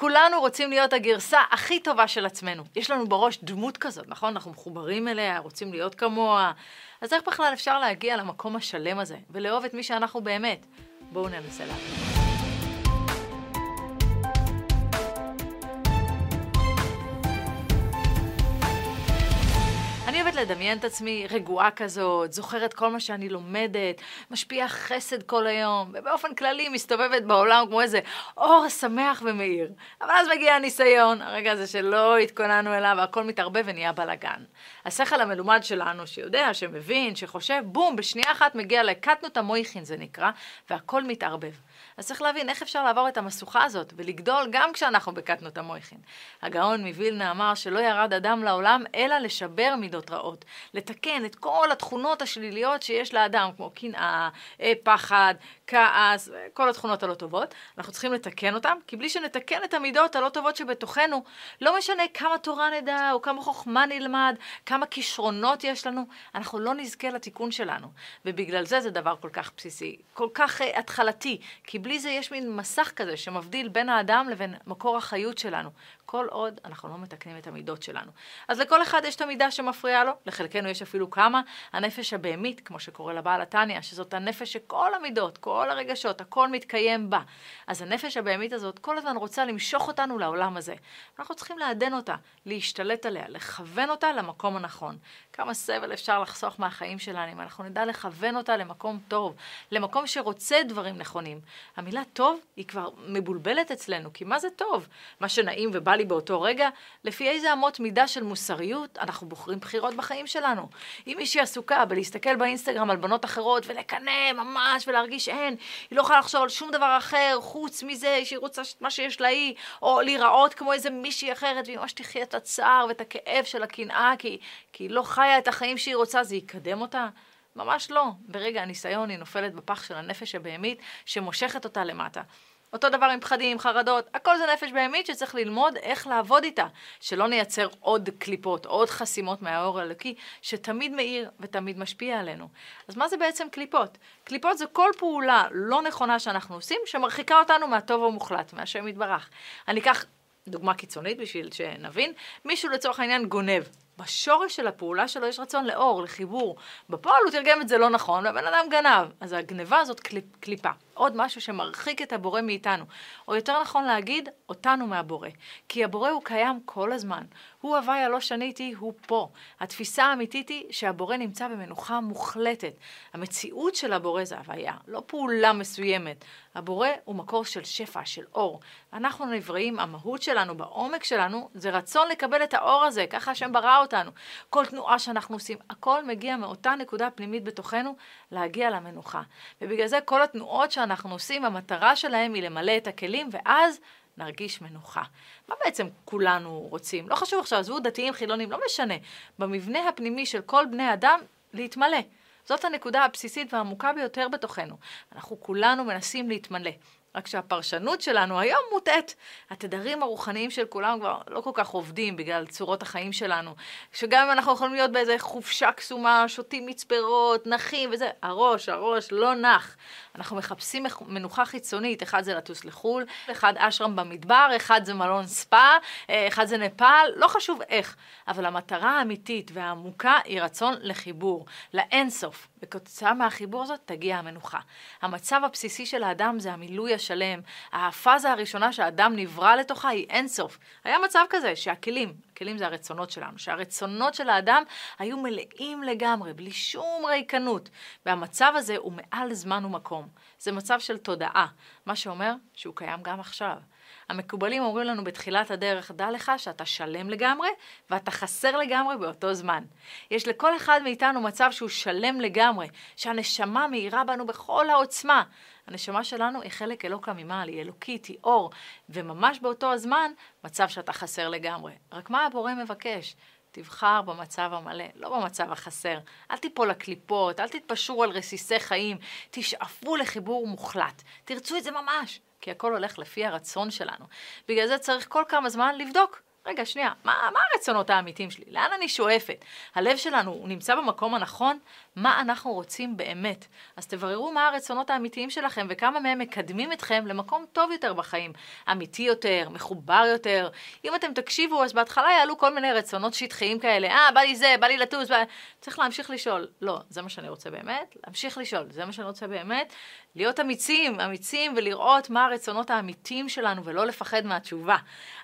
כולנו רוצים להיות הגרסה הכי טובה של עצמנו. יש לנו בראש דמות כזאת, נכון? אנחנו מחוברים אליה, רוצים להיות כמוה. אז איך בכלל אפשר להגיע למקום השלם הזה, ולאהוב את מי שאנחנו באמת? בואו ננסה להבין. לדמיין את עצמי רגועה כזאת, זוכרת כל מה שאני לומדת, משפיעה חסד כל היום, ובאופן כללי מסתובבת בעולם כמו איזה אור שמח ומאיר. אבל אז מגיע הניסיון, הרגע הזה שלא התכוננו אליו, והכל מתערבב ונהיה בלאגן. השכל המלומד שלנו, שיודע, שמבין, שחושב, בום, בשנייה אחת מגיע לקטנות המויכין זה נקרא, והכל מתערבב. אז צריך להבין איך אפשר לעבור את המשוכה הזאת ולגדול גם כשאנחנו בקטנות המויכין. הגאון מווילנה אמר שלא ירד אדם לעולם אלא לשבר מידות רעות, לתקן את כל התכונות השליליות שיש לאדם, כמו קנאה, אה, פחד, כעס, כל התכונות הלא טובות. אנחנו צריכים לתקן אותם, כי בלי שנתקן את המידות הלא טובות שבתוכנו, לא משנה כמה תורה נדע או כמה חוכמה נלמד, כמה כישרונות יש לנו, אנחנו לא נזכה לתיקון שלנו. ובגלל זה זה דבר כל כך בסיסי, כל כך uh, התחלתי, כי בלי זה יש מין מסך כזה שמבדיל בין האדם לבין מקור החיות שלנו. כל עוד אנחנו לא מתקנים את המידות שלנו. אז לכל אחד יש את המידה שמפריעה לו, לחלקנו יש אפילו כמה. הנפש הבהמית, כמו שקורא לבעל התניא, שזאת הנפש שכל המידות, כל הרגשות, הכל מתקיים בה. אז הנפש הבהמית הזאת כל הזמן רוצה למשוך אותנו לעולם הזה. אנחנו צריכים לעדן אותה, להשתלט עליה, לכוון אותה למקום הנכון. כמה סבל אפשר לחסוך מהחיים שלנו אם אנחנו נדע לכוון אותה למקום טוב, למקום שרוצה דברים נכונים. המילה טוב היא כבר מבולבלת אצלנו, כי מה זה טוב? מה שנעים ובא לי באותו רגע, לפי איזה אמות מידה של מוסריות אנחנו בוחרים בחירות בחיים שלנו. אם מישהי עסוקה בלהסתכל באינסטגרם על בנות אחרות ולקנא ממש ולהרגיש אין, היא לא יכולה לחשוב על שום דבר אחר חוץ מזה שהיא רוצה מה שיש לה היא, או להיראות כמו איזה מישהי אחרת והיא ממש תחיה את הצער ואת הכאב של הקנאה כי, כי היא לא חיה את החיים שהיא רוצה, זה יקדם אותה? ממש לא. ברגע הניסיון היא נופלת בפח של הנפש הבהמית שמושכת אותה למטה. אותו דבר עם פחדים, חרדות, הכל זה נפש בהמית שצריך ללמוד איך לעבוד איתה, שלא נייצר עוד קליפות, עוד חסימות מהאור האלוקי, שתמיד מאיר ותמיד משפיע עלינו. אז מה זה בעצם קליפות? קליפות זה כל פעולה לא נכונה שאנחנו עושים, שמרחיקה אותנו מהטוב המוחלט, מהשם יתברך. אני אקח דוגמה קיצונית בשביל שנבין, מישהו לצורך העניין גונב. בשורש של הפעולה שלו יש רצון לאור, לחיבור. בפועל הוא תרגם את זה לא נכון, והבן אדם גנב. אז הגניבה הזאת קליפ, קליפה. עוד משהו שמרחיק את הבורא מאיתנו. או יותר נכון להגיד, אותנו מהבורא. כי הבורא הוא קיים כל הזמן. הוא הוויה לא שניתי, הוא פה. התפיסה האמיתית היא שהבורא נמצא במנוחה מוחלטת. המציאות של הבורא זה הוויה, לא פעולה מסוימת. הבורא הוא מקור של שפע, של אור. אנחנו נבראים, המהות שלנו, בעומק שלנו, זה רצון לקבל את האור הזה, ככה השם ברא אותנו. כל תנועה שאנחנו עושים, הכל מגיע מאותה נקודה פנימית בתוכנו, להגיע למנוחה. ובגלל זה כל התנועות שאנחנו עושים, המטרה שלהם היא למלא את הכלים, ואז נרגיש מנוחה. מה בעצם כולנו רוצים? לא חשוב עכשיו, עזבו דתיים, חילונים, לא משנה. במבנה הפנימי של כל בני אדם, להתמלא. זאת הנקודה הבסיסית והעמוקה ביותר בתוכנו. אנחנו כולנו מנסים להתמלא. רק שהפרשנות שלנו היום מוטעית. התדרים הרוחניים של כולם כבר לא כל כך עובדים בגלל צורות החיים שלנו. שגם אם אנחנו יכולים להיות באיזה חופשה קסומה, שותים מצפרות, נחים וזה, הראש, הראש לא נח. אנחנו מחפשים מנוחה חיצונית, אחד זה לטוס לחו"ל, אחד אשרם במדבר, אחד זה מלון ספא, אה, אחד זה נפאל, לא חשוב איך. אבל המטרה האמיתית והעמוקה היא רצון לחיבור, לאינסוף. וכתוצאה מהחיבור הזאת תגיע המנוחה. המצב הבסיסי של האדם זה המילוי השלם. הפאזה הראשונה שהאדם נברא לתוכה היא אינסוף. היה מצב כזה שהכלים, הכלים זה הרצונות שלנו, שהרצונות של האדם היו מלאים לגמרי, בלי שום ריקנות. והמצב הזה הוא מעל זמן ומקום. זה מצב של תודעה, מה שאומר שהוא קיים גם עכשיו. המקובלים אומרים לנו בתחילת הדרך, דע לך שאתה שלם לגמרי ואתה חסר לגמרי באותו זמן. יש לכל אחד מאיתנו מצב שהוא שלם לגמרי, שהנשמה מאירה בנו בכל העוצמה. הנשמה שלנו היא חלק אלוקא ממעל, היא אלוקית, היא אור, וממש באותו הזמן, מצב שאתה חסר לגמרי. רק מה הבורא מבקש? תבחר במצב המלא, לא במצב החסר. אל תיפול לקליפות, אל תתפשרו על רסיסי חיים, תשאפו לחיבור מוחלט. תרצו את זה ממש. כי הכל הולך לפי הרצון שלנו. בגלל זה צריך כל כמה זמן לבדוק. רגע, שנייה, מה, מה הרצונות האמיתיים שלי? לאן אני שואפת? הלב שלנו, הוא נמצא במקום הנכון? מה אנחנו רוצים באמת? אז תבררו מה הרצונות האמיתיים שלכם וכמה מהם מקדמים אתכם למקום טוב יותר בחיים. אמיתי יותר, מחובר יותר. אם אתם תקשיבו, אז בהתחלה יעלו כל מיני רצונות שטחיים כאלה. אה, בא לי זה, בא לי לטוס, בא... צריך להמשיך לשאול. לא, זה מה שאני רוצה באמת? להמשיך לשאול, זה מה שאני רוצה באמת? להיות אמיצים, אמיצים ולראות מה הרצונות האמיתיים שלנו ולא לפחד מהתשובה.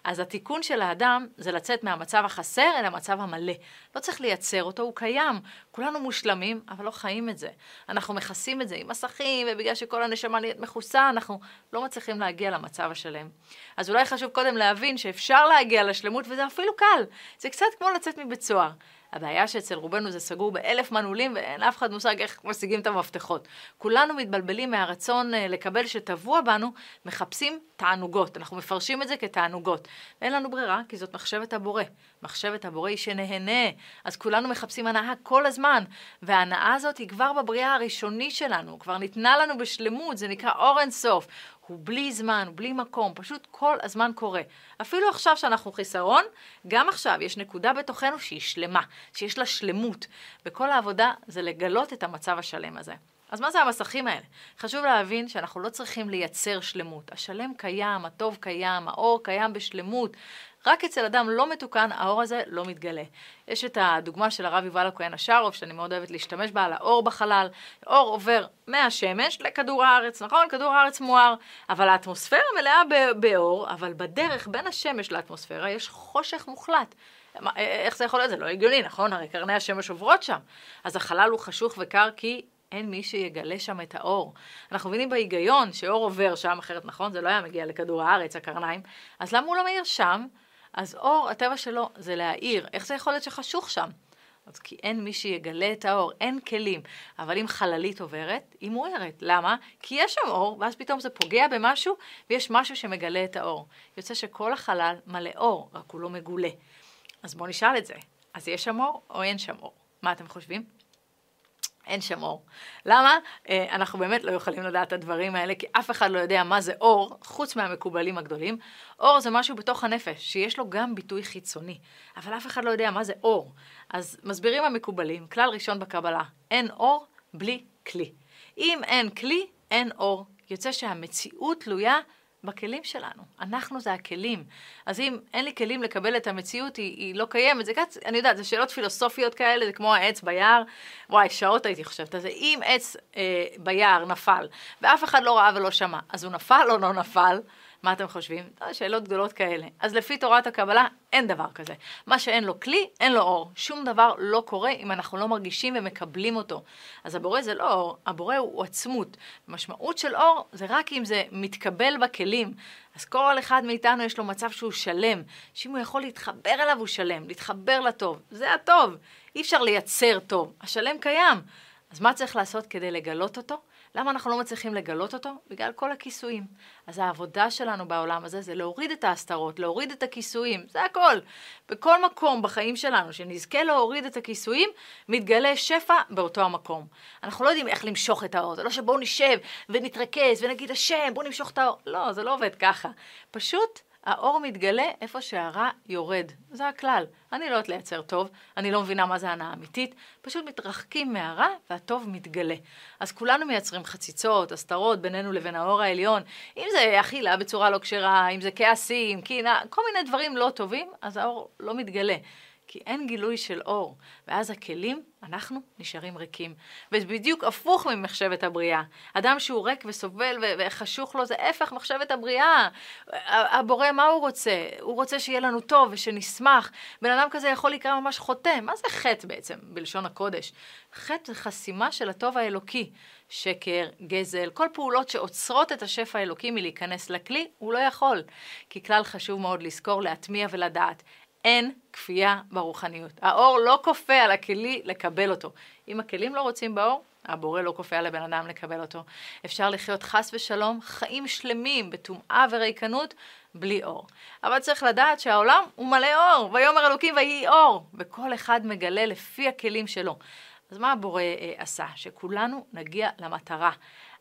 אז התיקון של האדם זה לצאת מהמצב החסר אל המצב המלא. לא צריך לייצר אותו, הוא קיים. כולנו מושלמים, אבל לא חיים את זה. אנחנו מכסים את זה עם מסכים, ובגלל שכל הנשמה נהיית מכוסה, אנחנו לא מצליחים להגיע למצב השלם. אז אולי חשוב קודם להבין שאפשר להגיע לשלמות, וזה אפילו קל. זה קצת כמו לצאת מבית סוהר. הבעיה שאצל רובנו זה סגור באלף מנעולים ואין לאף אחד מושג איך משיגים את המפתחות. כולנו מתבלבלים מהרצון אה, לקבל שטבוע בנו, מחפשים תענוגות. אנחנו מפרשים את זה כתענוגות. אין לנו ברירה, כי זאת מחשבת הבורא. מחשבת הבורא היא שנהנה. אז כולנו מחפשים הנאה כל הזמן. וההנאה הזאת היא כבר בבריאה הראשונית שלנו, כבר ניתנה לנו בשלמות, זה נקרא אור אינסוף. הוא בלי זמן, בלי מקום, פשוט כל הזמן קורה. אפילו עכשיו שאנחנו חיסרון, גם עכשיו יש נקודה בתוכנו שהיא שלמה, שיש לה שלמות. וכל העבודה זה לגלות את המצב השלם הזה. אז מה זה המסכים האלה? חשוב להבין שאנחנו לא צריכים לייצר שלמות. השלם קיים, הטוב קיים, האור קיים בשלמות. רק אצל אדם לא מתוקן, האור הזה לא מתגלה. יש את הדוגמה של הרב יובל הכהן השארוב, שאני מאוד אוהבת להשתמש בה, על האור בחלל. אור עובר מהשמש לכדור הארץ, נכון? כדור הארץ מואר, אבל האטמוספירה מלאה באור, אבל בדרך בין השמש לאטמוספירה יש חושך מוחלט. איך זה יכול להיות? זה לא הגיוני, נכון? הרי קרני השמש עוברות שם. אז החלל הוא חשוך וקר כי אין מי שיגלה שם את האור. אנחנו מבינים בהיגיון שאור עובר שם, אחרת נכון, זה לא היה מגיע לכדור הארץ, הקרניים, אז למה הוא לא מאיר שם? אז אור, הטבע שלו זה להאיר. איך זה יכול להיות שחשוך שם? אז כי אין מי שיגלה את האור, אין כלים. אבל אם חללית עוברת, היא מוארת. למה? כי יש שם אור, ואז פתאום זה פוגע במשהו, ויש משהו שמגלה את האור. יוצא שכל החלל מלא אור, רק הוא לא מגולה. אז בואו נשאל את זה. אז יש שם אור או אין שם אור? מה אתם חושבים? אין שם אור. למה? אה, אנחנו באמת לא יכולים לדעת את הדברים האלה, כי אף אחד לא יודע מה זה אור, חוץ מהמקובלים הגדולים. אור זה משהו בתוך הנפש, שיש לו גם ביטוי חיצוני, אבל אף אחד לא יודע מה זה אור. אז מסבירים המקובלים, כלל ראשון בקבלה, אין אור בלי כלי. אם אין כלי, אין אור. יוצא שהמציאות תלויה בכלים שלנו. אנחנו זה הכלים. אז אם אין לי כלים לקבל את המציאות, היא, היא לא קיימת. זה קצת, אני יודעת, זה שאלות פילוסופיות כאלה, זה כמו העץ ביער. וואי, שעות הייתי חושבת על זה. אם עץ אה, ביער נפל, ואף אחד לא ראה ולא שמע, אז הוא נפל או לא נפל? מה אתם חושבים? לא, שאלות גדולות כאלה. אז לפי תורת הקבלה, אין דבר כזה. מה שאין לו כלי, אין לו אור. שום דבר לא קורה אם אנחנו לא מרגישים ומקבלים אותו. אז הבורא זה לא אור, הבורא הוא עצמות. משמעות של אור זה רק אם זה מתקבל בכלים. אז כל אחד מאיתנו יש לו מצב שהוא שלם, שאם הוא יכול להתחבר אליו הוא שלם, להתחבר לטוב. זה הטוב. אי אפשר לייצר טוב. השלם קיים. אז מה צריך לעשות כדי לגלות אותו? למה אנחנו לא מצליחים לגלות אותו? בגלל כל הכיסויים. אז העבודה שלנו בעולם הזה זה להוריד את ההסתרות, להוריד את הכיסויים, זה הכל. בכל מקום בחיים שלנו שנזכה להוריד את הכיסויים, מתגלה שפע באותו המקום. אנחנו לא יודעים איך למשוך את האור, זה לא שבואו נשב ונתרכז ונגיד השם, בואו נמשוך את האור. לא, זה לא עובד ככה. פשוט האור מתגלה איפה שהרע יורד. זה הכלל. אני לא יודעת לייצר טוב, אני לא מבינה מה זה הנאה אמיתית, פשוט מתרחקים מהרע והטוב מתגלה. אז כולנו מייצרים חציצות, הסתרות בינינו לבין האור העליון. אם זה אכילה בצורה לא כשרה, אם זה כעסים, קינה, כל מיני דברים לא טובים, אז האור לא מתגלה. כי אין גילוי של אור, ואז הכלים, אנחנו נשארים ריקים. וזה בדיוק הפוך ממחשבת הבריאה. אדם שהוא ריק וסובל וחשוך לו, זה הפך מחשבת הבריאה. הבורא, מה הוא רוצה? הוא רוצה שיהיה לנו טוב ושנשמח. בן אדם כזה יכול להיקרא ממש חוטא. מה זה חטא בעצם, בלשון הקודש? חטא זה חסימה של הטוב האלוקי. שקר, גזל, כל פעולות שעוצרות את השפע האלוקי מלהיכנס לכלי, הוא לא יכול. כי כלל חשוב מאוד לזכור, להטמיע ולדעת. אין כפייה ברוחניות. האור לא כופה על הכלי לקבל אותו. אם הכלים לא רוצים באור, הבורא לא כופה על הבן אדם לקבל אותו. אפשר לחיות חס ושלום חיים שלמים בטומאה וריקנות בלי אור. אבל צריך לדעת שהעולם הוא מלא אור, ויאמר אלוקים ויהי אור, וכל אחד מגלה לפי הכלים שלו. אז מה הבורא אה, עשה? שכולנו נגיע למטרה.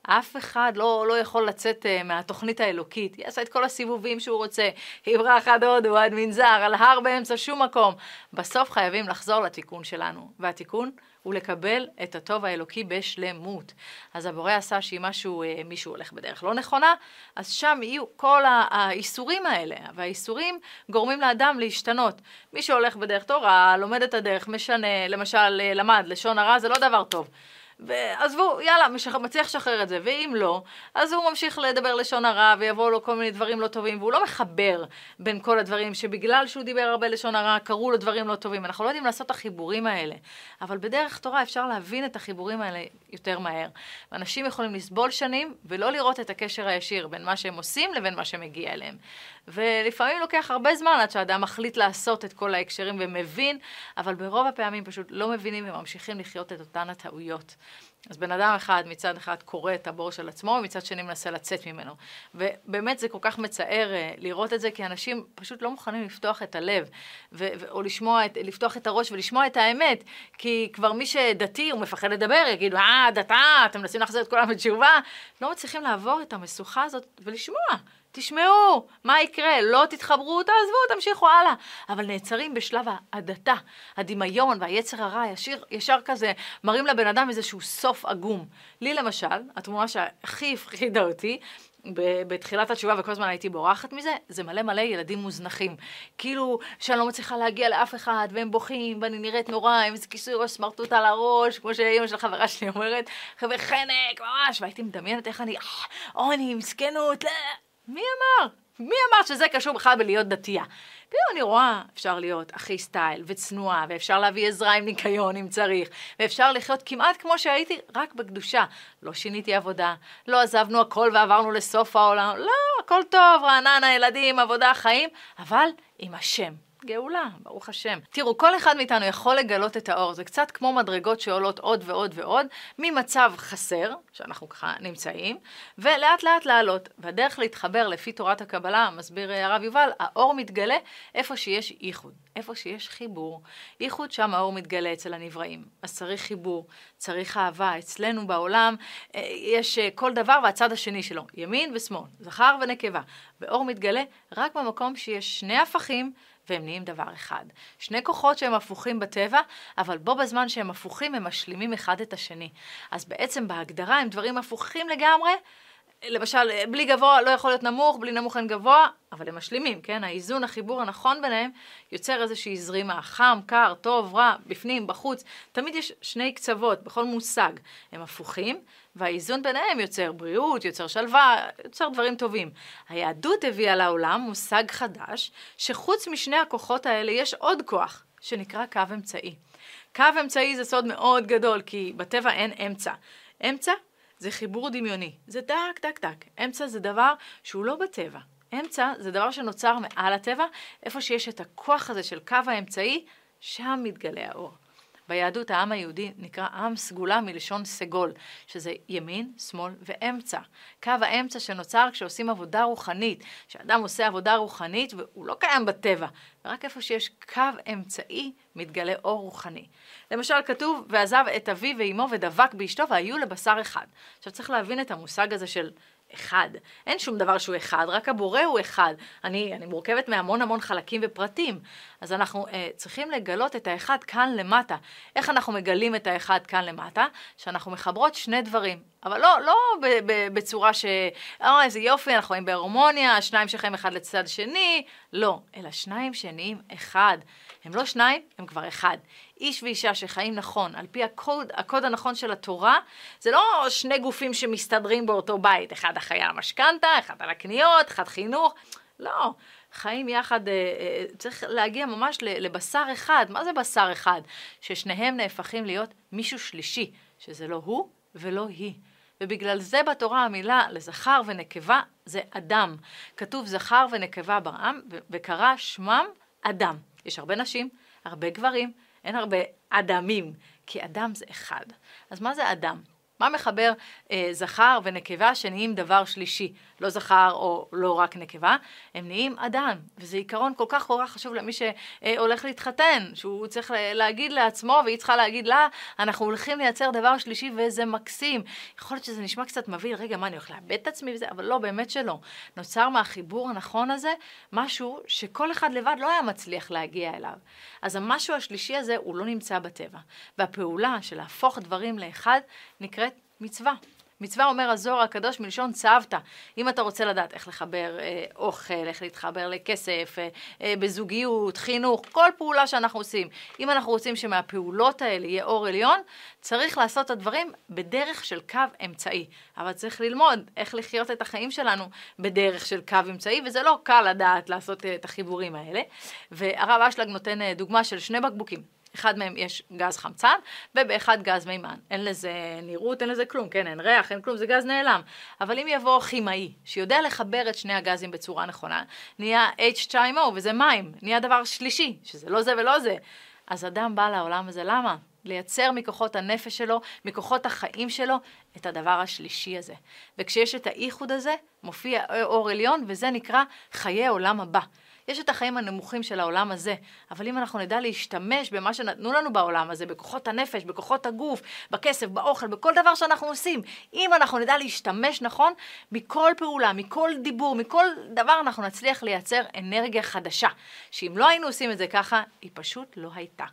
אף אחד לא, לא יכול לצאת uh, מהתוכנית האלוקית. יעשה את כל הסיבובים שהוא רוצה, יברח עד הודו, עד מנזר, על הר באמצע שום מקום. בסוף חייבים לחזור לתיקון שלנו, והתיקון הוא לקבל את הטוב האלוקי בשלמות. אז הבורא עשה שאם משהו, אה, מישהו הולך בדרך לא נכונה, אז שם יהיו כל האיסורים האלה, והאיסורים גורמים לאדם להשתנות. מי שהולך בדרך תורה, לומד את הדרך, משנה, למשל אה, למד לשון הרע, זה לא דבר טוב. ועזבו, יאללה, מצליח לשחרר את זה, ואם לא, אז הוא ממשיך לדבר לשון הרע, ויבואו לו כל מיני דברים לא טובים, והוא לא מחבר בין כל הדברים, שבגלל שהוא דיבר הרבה לשון הרע, קרו לו דברים לא טובים. אנחנו לא יודעים לעשות את החיבורים האלה, אבל בדרך תורה אפשר להבין את החיבורים האלה יותר מהר. ואנשים יכולים לסבול שנים, ולא לראות את הקשר הישיר בין מה שהם עושים לבין מה שמגיע אליהם. ולפעמים לוקח הרבה זמן עד שאדם מחליט לעשות את כל ההקשרים ומבין, אבל ברוב הפעמים פשוט לא מבינים וממשיכים לחיות את אותן הטעויות. אז בן אדם אחד מצד אחד קורא את הבור של עצמו, ומצד שני מנסה לצאת ממנו. ובאמת זה כל כך מצער אה, לראות את זה, כי אנשים פשוט לא מוכנים לפתוח את הלב, או לשמוע, את, לפתוח את הראש ולשמוע את האמת, כי כבר מי שדתי, הוא מפחד לדבר, יגידו, אה, דתה, אתם מנסים להחזיר את כולם בתשובה. לא מצליחים לעבור את המשוכה הזאת ולשמוע. תשמעו, מה יקרה? לא תתחברו, תעזבו, תמשיכו הלאה. אבל נעצרים בשלב ההדתה, הדמיון והיצר הרע, ישיר, ישר כזה, מראים לבן אדם איזשהו סוף עגום. לי למשל, התמונה שהכי הפחידה אותי, בתחילת התשובה וכל הזמן הייתי בורחת מזה, זה מלא מלא ילדים מוזנחים. כאילו שאני לא מצליחה להגיע לאף אחד, והם בוכים, ואני נראית נורא, עם איזה כיסוי ראש סמרטוט על הראש, כמו שאימא של חברה שלי אומרת, חבר'ה חנק, ממש, והייתי מדמיינת איך אני, עוני, מסכנות, לא. מי אמר? מי אמר שזה קשור בכלל בלהיות דתייה? פתאום אני רואה, אפשר להיות הכי סטייל וצנועה, ואפשר להביא עזרה עם ניקיון אם צריך, ואפשר לחיות כמעט כמו שהייתי, רק בקדושה. לא שיניתי עבודה, לא עזבנו הכל ועברנו לסוף העולם, לא, הכל טוב, רעננה, ילדים, עבודה, חיים, אבל עם השם. גאולה, ברוך השם. תראו, כל אחד מאיתנו יכול לגלות את האור, זה קצת כמו מדרגות שעולות עוד ועוד ועוד, ממצב חסר, שאנחנו ככה נמצאים, ולאט לאט לעלות. והדרך להתחבר לפי תורת הקבלה, מסביר הרב יובל, האור מתגלה איפה שיש ייחוד, איפה שיש חיבור. ייחוד שם האור מתגלה אצל הנבראים. אז צריך חיבור, צריך אהבה. אצלנו בעולם אה, יש אה, כל דבר והצד השני שלו, ימין ושמאל, זכר ונקבה. ואור מתגלה רק במקום שיש שני הפכים והם נהיים דבר אחד. שני כוחות שהם הפוכים בטבע, אבל בו בזמן שהם הפוכים הם משלימים אחד את השני. אז בעצם בהגדרה הם דברים הפוכים לגמרי. למשל, בלי גבוה לא יכול להיות נמוך, בלי נמוך אין גבוה, אבל הם משלימים, כן? האיזון, החיבור הנכון ביניהם יוצר איזושהי זרימה, חם, קר, טוב, רע, בפנים, בחוץ. תמיד יש שני קצוות בכל מושג. הם הפוכים, והאיזון ביניהם יוצר בריאות, יוצר שלווה, יוצר דברים טובים. היהדות הביאה לעולם מושג חדש, שחוץ משני הכוחות האלה יש עוד כוח, שנקרא קו אמצעי. קו אמצעי זה סוד מאוד גדול, כי בטבע אין אמצע. אמצע זה חיבור דמיוני, זה דק, דק, דק. אמצע זה דבר שהוא לא בטבע. אמצע זה דבר שנוצר מעל הטבע, איפה שיש את הכוח הזה של קו האמצעי, שם מתגלה האור. ביהדות העם היהודי נקרא עם סגולה מלשון סגול, שזה ימין, שמאל ואמצע. קו האמצע שנוצר כשעושים עבודה רוחנית, כשאדם עושה עבודה רוחנית והוא לא קיים בטבע, רק איפה שיש קו אמצעי מתגלה אור רוחני. למשל כתוב, ועזב את אביו ואימו ודבק באשתו והיו לבשר אחד. עכשיו צריך להבין את המושג הזה של אחד. אין שום דבר שהוא אחד, רק הבורא הוא אחד. אני, אני מורכבת מהמון המון חלקים ופרטים. אז אנחנו אה, צריכים לגלות את האחד כאן למטה. איך אנחנו מגלים את האחד כאן למטה? שאנחנו מחברות שני דברים. אבל לא, לא ב, ב, בצורה ש... אה, איזה יופי, אנחנו חיים בהרמוניה, שניים שחיים אחד לצד שני. לא, אלא שניים שנהיים אחד. הם לא שניים, הם כבר אחד. איש ואישה שחיים נכון, על פי הקוד, הקוד הנכון של התורה, זה לא שני גופים שמסתדרים באותו בית, אחד אחראי על המשכנתה, אחד על הקניות, אחד חינוך, לא. חיים יחד, אה, אה, צריך להגיע ממש לבשר אחד. מה זה בשר אחד? ששניהם נהפכים להיות מישהו שלישי, שזה לא הוא ולא היא. ובגלל זה בתורה המילה לזכר ונקבה זה אדם. כתוב זכר ונקבה ברעם, וקרא שמם אדם. יש הרבה נשים, הרבה גברים, אין הרבה אדמים, כי אדם זה אחד. אז מה זה אדם? מה מחבר אה, זכר ונקבה שנהיים דבר שלישי? לא זכר או לא רק נקבה, הם נהיים אדם. וזה עיקרון כל כך כל כך חשוב למי שהולך להתחתן, שהוא צריך להגיד לעצמו והיא צריכה להגיד לה, אנחנו הולכים לייצר דבר שלישי וזה מקסים. יכול להיות שזה נשמע קצת מבהיל, רגע, מה, אני הולך לאבד את עצמי וזה? אבל לא, באמת שלא. נוצר מהחיבור הנכון הזה משהו שכל אחד לבד לא היה מצליח להגיע אליו. אז המשהו השלישי הזה, הוא לא נמצא בטבע. והפעולה של להפוך דברים לאחד נקראת מצווה. מצווה אומר הזוהר הקדוש מלשון צוותא. אם אתה רוצה לדעת איך לחבר אה, אוכל, איך להתחבר לכסף, אה, אה, בזוגיות, חינוך, כל פעולה שאנחנו עושים. אם אנחנו רוצים שמהפעולות האלה יהיה אור עליון, צריך לעשות את הדברים בדרך של קו אמצעי. אבל צריך ללמוד איך לחיות את החיים שלנו בדרך של קו אמצעי, וזה לא קל לדעת לעשות אה, את החיבורים האלה. והרב אשלג נותן אה, דוגמה של שני בקבוקים. אחד מהם יש גז חמצן, ובאחד גז מימן. אין לזה נראות, אין לזה כלום, כן, אין ריח, אין כלום, זה גז נעלם. אבל אם יבוא כימאי, שיודע לחבר את שני הגזים בצורה נכונה, נהיה H2O, וזה מים, נהיה דבר שלישי, שזה לא זה ולא זה. אז אדם בא לעולם הזה, למה? לייצר מכוחות הנפש שלו, מכוחות החיים שלו, את הדבר השלישי הזה. וכשיש את האיחוד הזה, מופיע אור עליון, וזה נקרא חיי עולם הבא. יש את החיים הנמוכים של העולם הזה, אבל אם אנחנו נדע להשתמש במה שנתנו לנו בעולם הזה, בכוחות הנפש, בכוחות הגוף, בכסף, באוכל, בכל דבר שאנחנו עושים, אם אנחנו נדע להשתמש נכון, מכל פעולה, מכל דיבור, מכל דבר אנחנו נצליח לייצר אנרגיה חדשה, שאם לא היינו עושים את זה ככה, היא פשוט לא הייתה.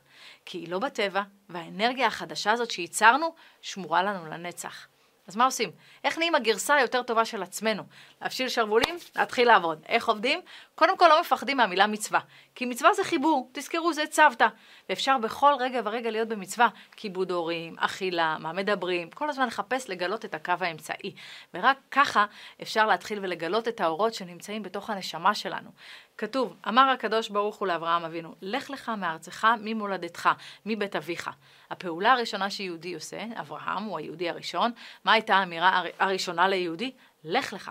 כי היא לא בטבע, והאנרגיה החדשה הזאת שייצרנו, שמורה לנו לנצח. אז מה עושים? איך נהיים הגרסה היותר טובה של עצמנו? להפשיל שרוולים, להתחיל לעבוד. איך עובדים? קודם כל לא מפחדים מהמילה מצווה. כי מצווה זה חיבור, תזכרו, זה צוותא. ואפשר בכל רגע ורגע להיות במצווה. כיבוד הורים, אכילה, מה מדברים, כל הזמן לחפש לגלות את הקו האמצעי. ורק ככה אפשר להתחיל ולגלות את האורות שנמצאים בתוך הנשמה שלנו. כתוב, אמר הקדוש ברוך הוא לאברהם אבינו, לך לך מארצך ממולדתך, מבית אביך. הפעולה הראשונה שיהודי עושה, אברהם הוא היהודי הראשון, מה הייתה האמירה הראשונה ליהודי? לך לך.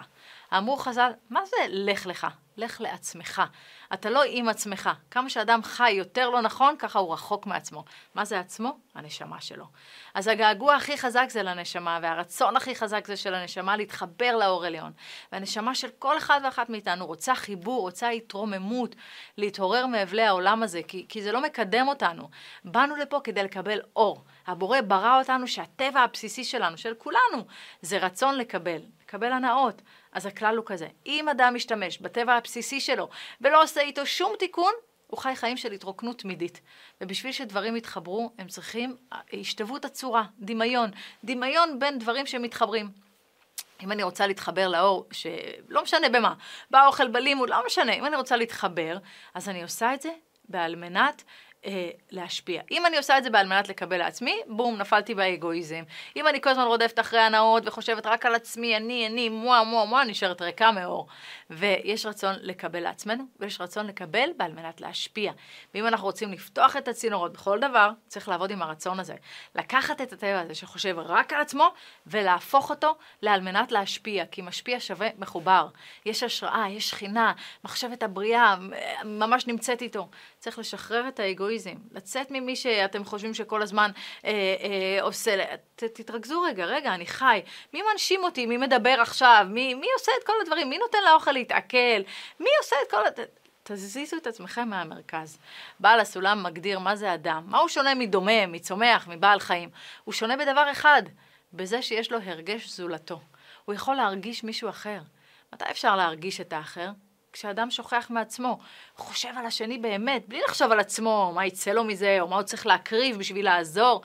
אמרו חז"ל, מה זה לך לך? לך לעצמך. אתה לא עם עצמך. כמה שאדם חי יותר לא נכון, ככה הוא רחוק מעצמו. מה זה עצמו? הנשמה שלו. אז הגעגוע הכי חזק זה לנשמה, והרצון הכי חזק זה של הנשמה להתחבר לאור עליון. והנשמה של כל אחד ואחת מאיתנו רוצה חיבור, רוצה התרוממות, להתעורר מאבלי העולם הזה, כי, כי זה לא מקדם אותנו. באנו לפה כדי לקבל אור. הבורא ברא אותנו שהטבע הבסיסי שלנו, של כולנו, זה רצון לקבל, לקבל הנאות. אז הכלל הוא כזה, אם אדם משתמש בטבע הבסיסי שלו ולא עושה איתו שום תיקון, הוא חי חיים של התרוקנות תמידית. ובשביל שדברים יתחברו, הם צריכים השתוות הצורה, דמיון. דמיון בין דברים שמתחברים. אם אני רוצה להתחבר לאור, שלא משנה במה, באוכל, בלימוד, לא משנה, אם אני רוצה להתחבר, אז אני עושה את זה על מנת אה, להשפיע. אם אני עושה את זה על מנת לקבל לעצמי, בום, נפלתי באגואיזם. אם אני כל הזמן רודפת אחרי הנאות וחושבת רק על עצמי, אני, אני, מואה, מואה, מואה, נשארת ריקה מאור. ויש רצון לקבל לעצמנו, ויש רצון לקבל על מנת להשפיע. ואם אנחנו רוצים לפתוח את הצינורות בכל דבר, צריך לעבוד עם הרצון הזה. לקחת את הטבע הזה שחושב רק על עצמו, ולהפוך אותו לעל מנת להשפיע, כי משפיע שווה מחובר. יש השראה, יש שכינה, מחשבת הבריאה ממש נמצאת איתו. צריך לשחרר את האגואיזם, לצאת ממי שאתם חושבים שכל הזמן אה, אה, עושה, ת, תתרכזו רגע, רגע, אני חי, מי מנשים אותי, מי מדבר עכשיו, מי, מי עושה את כל הדברים, מי נותן לאוכל להתעכל, מי עושה את כל... תזיזו את עצמכם מהמרכז. בעל הסולם מגדיר מה זה אדם, מה הוא שונה מדומם, מצומח, מבעל חיים. הוא שונה בדבר אחד, בזה שיש לו הרגש זולתו. הוא יכול להרגיש מישהו אחר. מתי אפשר להרגיש את האחר? כשאדם שוכח מעצמו, חושב על השני באמת, בלי לחשוב על עצמו, מה יצא לו מזה, או מה הוא צריך להקריב בשביל לעזור,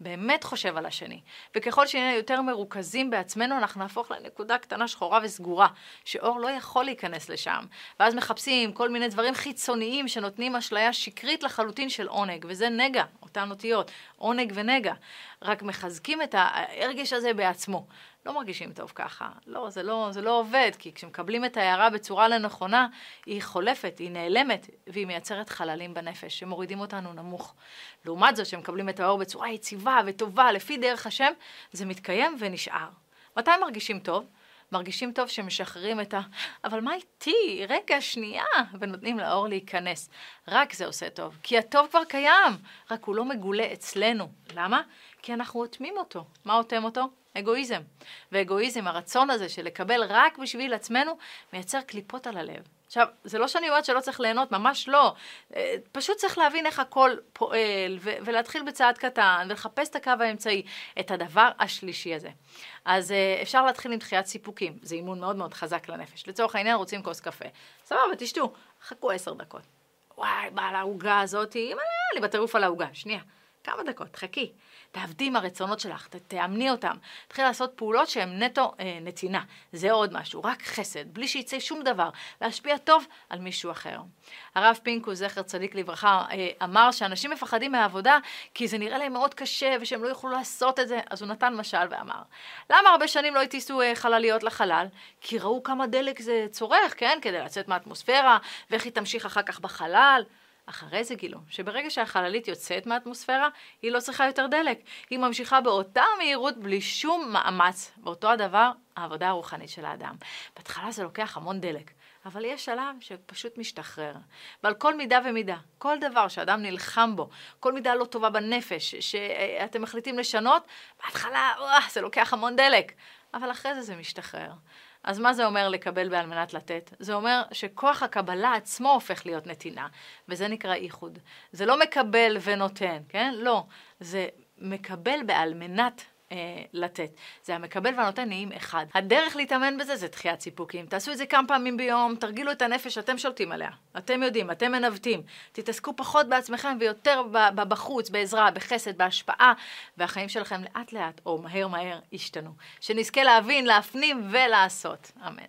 באמת חושב על השני. וככל שנהיה יותר מרוכזים בעצמנו, אנחנו נהפוך לנקודה קטנה שחורה וסגורה, שאור לא יכול להיכנס לשם. ואז מחפשים כל מיני דברים חיצוניים שנותנים אשליה שקרית לחלוטין של עונג, וזה נגע, אותן אותיות, עונג ונגע. רק מחזקים את ההרגש הזה בעצמו. לא מרגישים טוב ככה. לא, זה לא, זה לא עובד, כי כשמקבלים את ההערה בצורה לא נכונה, היא חולפת, היא נעלמת, והיא מייצרת חללים בנפש, שמורידים אותנו נמוך. לעומת זאת, כשמקבלים את האור בצורה יציבה וטובה, לפי דרך השם, זה מתקיים ונשאר. מתי מרגישים טוב? מרגישים טוב שמשחררים את ה... אבל מה איתי? רגע, שנייה. ונותנים לאור להיכנס. רק זה עושה טוב. כי הטוב כבר קיים, רק הוא לא מגולה אצלנו. למה? כי אנחנו אוטמים אותו. מה אוטם אותו? אגואיזם. ואגואיזם, הרצון הזה של לקבל רק בשביל עצמנו, מייצר קליפות על הלב. עכשיו, זה לא שאני אומרת שלא צריך ליהנות, ממש לא. אה, פשוט צריך להבין איך הכל פועל, ו- ולהתחיל בצעד קטן, ולחפש את הקו האמצעי, את הדבר השלישי הזה. אז אה, אפשר להתחיל עם דחיית סיפוקים, זה אימון מאוד מאוד חזק לנפש. לצורך העניין רוצים כוס קפה. סבבה, תשתו, חכו עשר דקות. וואי, באה לעוגה הזאת, אימא'לה, אני בטירוף על העוגה. שנייה, כמה דקות, חכי. תעבדי עם הרצונות שלך, ת, תאמני אותם. תתחיל לעשות פעולות שהן נטו אה, נתינה. זה עוד משהו, רק חסד, בלי שיצא שום דבר, להשפיע טוב על מישהו אחר. הרב פינקוס, זכר צדיק לברכה, אה, אמר שאנשים מפחדים מהעבודה כי זה נראה להם מאוד קשה ושהם לא יוכלו לעשות את זה, אז הוא נתן משל ואמר, למה הרבה שנים לא הטיסו אה, חלליות לחלל? כי ראו כמה דלק זה צורך, כן? כדי לצאת מהאטמוספירה, ואיך היא תמשיך אחר כך בחלל. אחרי זה גילו שברגע שהחללית יוצאת מהאטמוספירה, היא לא צריכה יותר דלק. היא ממשיכה באותה מהירות בלי שום מאמץ. ואותו הדבר, העבודה הרוחנית של האדם. בהתחלה זה לוקח המון דלק, אבל יש שלב שפשוט משתחרר. ועל כל מידה ומידה, כל דבר שאדם נלחם בו, כל מידה לא טובה בנפש, שאתם מחליטים לשנות, בהתחלה, זה לוקח המון דלק. אבל אחרי זה זה משתחרר. אז מה זה אומר לקבל בעל מנת לתת? זה אומר שכוח הקבלה עצמו הופך להיות נתינה, וזה נקרא איחוד. זה לא מקבל ונותן, כן? לא. זה מקבל בעל מנת אה, לתת. זה המקבל והנותן נהיים אחד. הדרך להתאמן בזה זה דחיית סיפוקים. תעשו את זה כמה פעמים ביום, תרגילו את הנפש, אתם שולטים עליה. אתם יודעים, אתם מנווטים. תתעסקו פחות בעצמכם ויותר בחוץ, בעזרה, בחסד, בהשפעה, והחיים שלכם לאט לאט, או מהר מהר, ישתנו. שנזכה להבין, להפנים ולעשות. אמן.